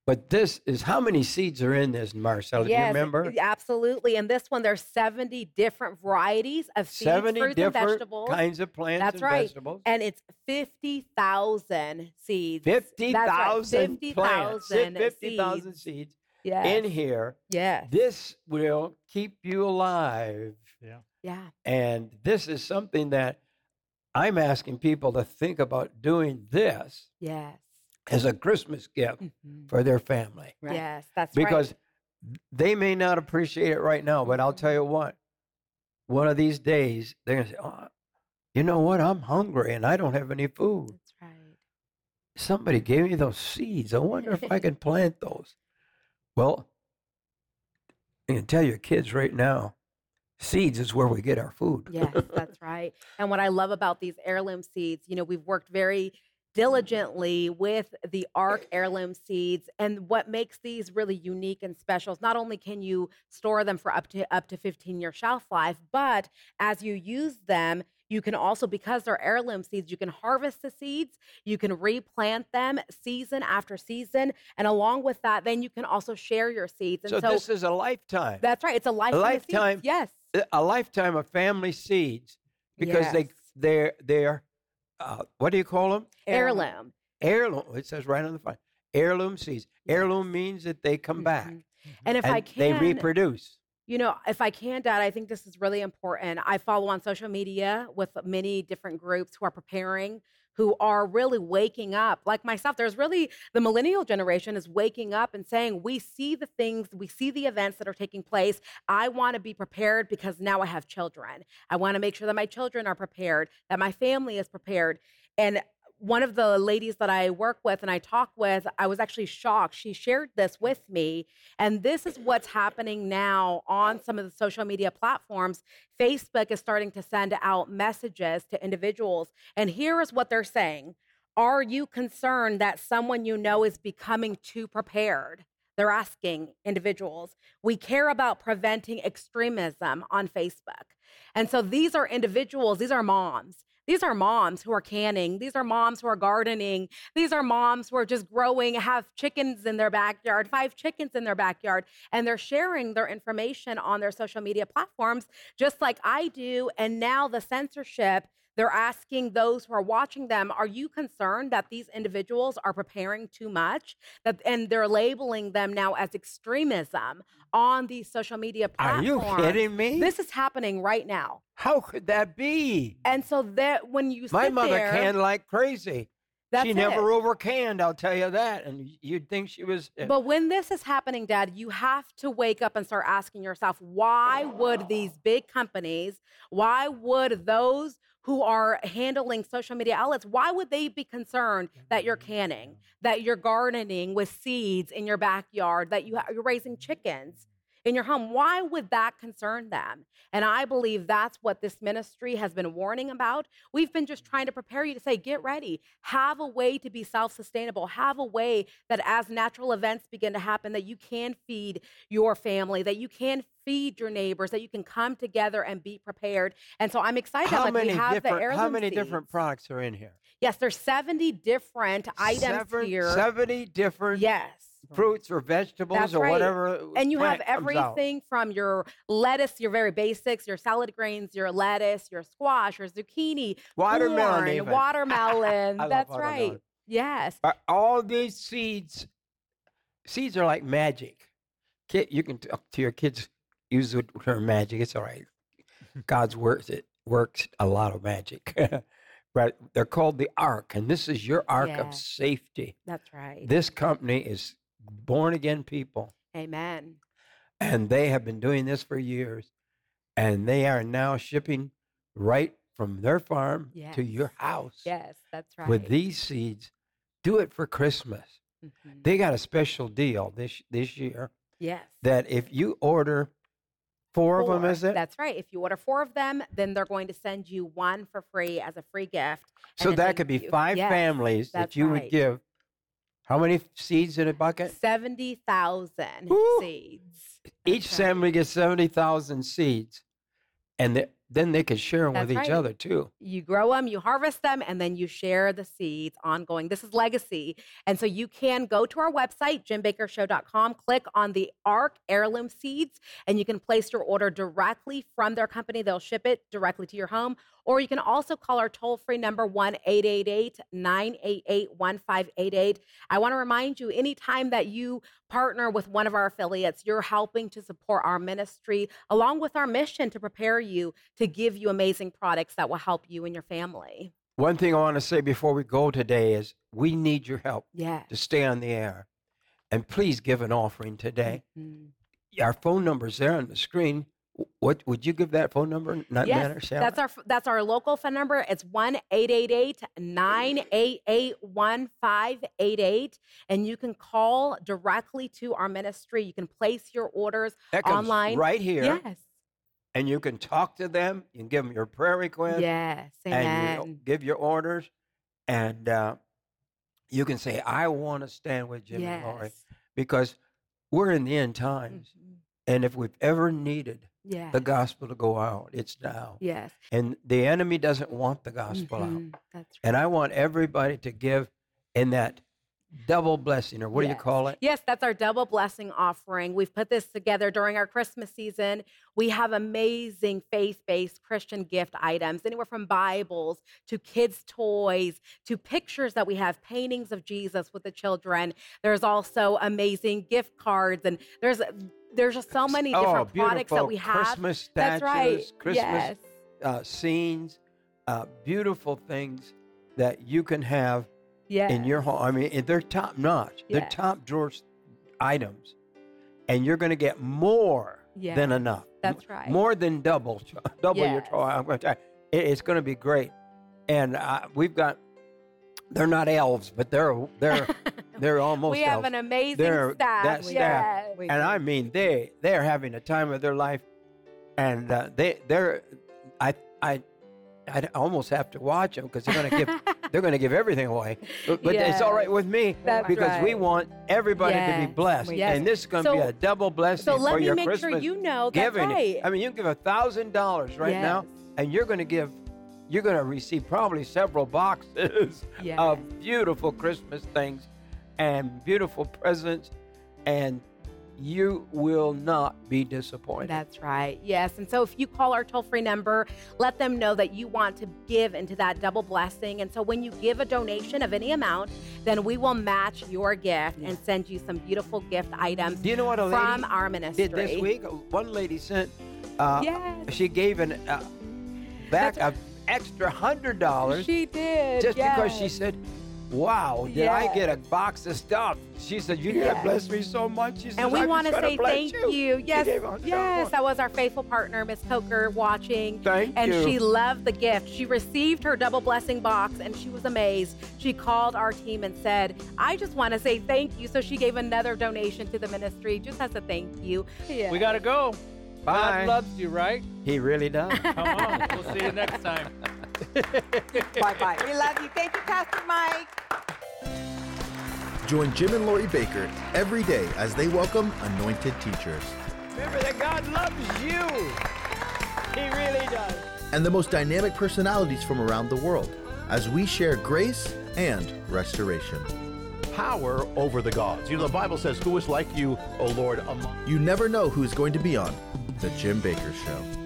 But this is how many seeds are in this, Marcella? Do you remember? y- absolutely. And this one, there's 70 different varieties of seeds, 70 fruits, and vegetables. kinds of plants That's and right. vegetables. And it's 50,000 seeds. That's right, 50,000 plants, 50,000 50,000 seeds. seeds Yes. in here. Yes. This will keep you alive. Yeah. Yeah. And this is something that I'm asking people to think about doing this Yes. As a Christmas gift mm-hmm. for their family. Yes. That's because right. they may not appreciate it right now, but I'll mm-hmm. tell you what, one of these days they're gonna say, "Oh, you know what? I'm hungry and I don't have any food." That's right. Somebody gave me those seeds. I wonder if I can plant those. Well, I can tell your kids right now, seeds is where we get our food. Yes, that's right. And what I love about these heirloom seeds, you know, we've worked very diligently with the ARC <clears throat> heirloom seeds. And what makes these really unique and special is not only can you store them for up to up to 15 year shelf life, but as you use them, you can also, because they're heirloom seeds, you can harvest the seeds, you can replant them season after season. And along with that, then you can also share your seeds. And So, so, this is a lifetime. that's right. It's a lifetime. a lifetime. Yes. A lifetime of family seeds because they they're they're uh, what do you call them? Heirloom. Heirloom. It says right on the front. Heirloom seeds. Heirloom means that they come back. And if I and they reproduce. You know, if I can, Dad, I think this is really important. I follow on social media with many different groups who are preparing, who are really waking up. Like myself, there's really the millennial generation is waking up and saying, We see the things, we see the events that are taking place. I want to be prepared because now I have children. I want to make sure that my children are prepared, that my family is prepared. And one of the ladies that I work with and I talk with, I was actually shocked. She shared this with me. And this is what's happening now on some of the social media platforms. Facebook is starting to send out messages to individuals. And here is what they're saying Are you concerned that someone you know is becoming too prepared? They're asking individuals. We care about preventing extremism on Facebook. And so these are individuals, these are moms. These are moms who are canning. These are moms who are gardening. These are moms who are just growing, have chickens in their backyard, five chickens in their backyard, and they're sharing their information on their social media platforms, just like I do. And now the censorship, they're asking those who are watching them, are you concerned that these individuals are preparing too much? That and they're labeling them now as extremism on these social media platforms. Are you kidding me? This is happening right now. How could that be? And so that when you My mother there, canned like crazy. That's she never it. over canned, I'll tell you that. And you'd think she was. uh, But when this is happening, Dad, you have to wake up and start asking yourself, why would these big companies, why would those who are handling social media outlets, why would they be concerned that you're canning, that you're gardening with seeds in your backyard, that you ha- you're raising chickens? In your home, why would that concern them? And I believe that's what this ministry has been warning about. We've been just trying to prepare you to say, get ready, have a way to be self sustainable, have a way that as natural events begin to happen, that you can feed your family, that you can feed your neighbors, that you can come together and be prepared. And so I'm excited. how like many we have the different? How many seeds. different products are in here? Yes, there's 70 different items Seven- here. Seventy different. Yes. Mm-hmm. Fruits or vegetables That's or right. whatever. And you have plant comes out. everything from your lettuce, your very basics, your salad grains, your lettuce, your squash, your zucchini, Watermelon corn, <laughs> watermelon. That's watermelon. right. Yes. All these seeds, seeds are like magic. Kid, you can talk to your kids, use the term magic. It's all right. <laughs> God's works it works a lot of magic. <laughs> but they're called the ark, and this is your ark of safety. That's right. This company is born again people, Amen. and they have been doing this for years, and they are now shipping right from their farm Yes. to your house Yes, that's right. with these seeds. Do it for Christmas. Mm-hmm. They got a special deal this this year Yes. that if you order four, of them, is it? That's right. If you order four of them, then they're going to send you one for free as a free gift. so that could be you. five Yes, families that you right. would give How many seeds in a bucket? 70,000 seeds. Each family gets 70,000 seeds. And they, then they can share them with That's each right. other too. You grow them, you harvest them, and then you share the seeds ongoing. This is legacy. And so you can go to our website, jimbakkershow.com, click on the ARC heirloom seeds, and you can place your order directly from their company. They'll ship it directly to your home. Or you can also call our toll free number 1 888 988 1588. I want to remind you anytime that you partner with one of our affiliates, you're helping to support our ministry along with our mission to prepare you to give you amazing products that will help you and your family. One thing I want to say before we go today is we need your help Yes. to stay on the air. And please give an offering today. Mm-hmm. Our phone number's there on the screen. What would you give that phone number? Not yes, matter, Sarah? that's our that's our local phone number. It's 1-888-988-1588 and you can call directly to our ministry. You can place your orders online right here. Yes. and you can talk to them. You can give them your prayer request. Yes. And you give your orders. And uh, you can say, I want to stand with Jim and Lori. Because we're in the end times. And if we've ever needed Yes. the gospel to go out, it's now. Yes. And the enemy doesn't want the gospel out. Mhm. That's And I want everybody to give in that double blessing, or what do you call it? Yes, that's our double blessing offering. We've put this together during our Christmas season. We have amazing faith based Christian gift items, anywhere from Bibles to kids' toys to pictures that we have, paintings of Jesus with the children. There's also amazing gift cards, and there's there's just so many different oh, products that we have. Christmas statues, That's right. Christmas Yes. uh, scenes, uh, beautiful things that you can have in your home. I mean, they're top notch. They're top drawer items, and you're going to get more than enough. that's right. More than double, <laughs> double your toy. I'm going to tell you, it's going to be great. And uh, we've got. They're not elves, but they're they're <laughs> they're almost. we have elves. an amazing They're staff. that staff, Yes. and I mean they they're having a time of their life, and uh, they they're I I I almost have to watch them because they're going to give <laughs> they're going to give everything away. But, but it's all right with me That's because we want everybody to be blessed, Yes. and this is going to be a double blessing so let for me your make sure Christmas you know that's giving. right. I mean, you can give a thousand dollars right now, and you're going to give. You're going to receive probably several boxes Yes. of beautiful Christmas things and beautiful presents, and you will not be disappointed. That's right. Yes. And so if you call our toll free number, let them know that you want to give into that double blessing. And so when you give a donation of any amount, then we will match your gift and send you some beautiful gift items Do you know what a lady from our ministry. did this week? One lady sent. Uh, Yes. She gave an uh, back an extra hundred dollars. She did. just because she said, "Wow, did I get a box of stuff?" She said, "You Yes. have blessed me so much." She says, And we want to say thank you." you. Yes, yes, that was our faithful partner, Miss Coker, watching. Thank and you. she loved the gift. She received her double blessing box and she was amazed. She called our team and said, I just want to say thank you. So she gave another donation to the ministry just as a thank you. We got to go. Bye. God loves you, right? He really does. Come on. We'll see you next time. <laughs> bye bye. We love you. Thank you, Pastor Mike. Join Jim and Lori Bakker every day as they welcome anointed teachers Remember that God loves you. He really does. and the most dynamic personalities from around the world as we share grace and restoration. Power over the gods. You know, the Bible says, Who is like you, O Lord, among You never know who's going to be on The Jim Bakker Show.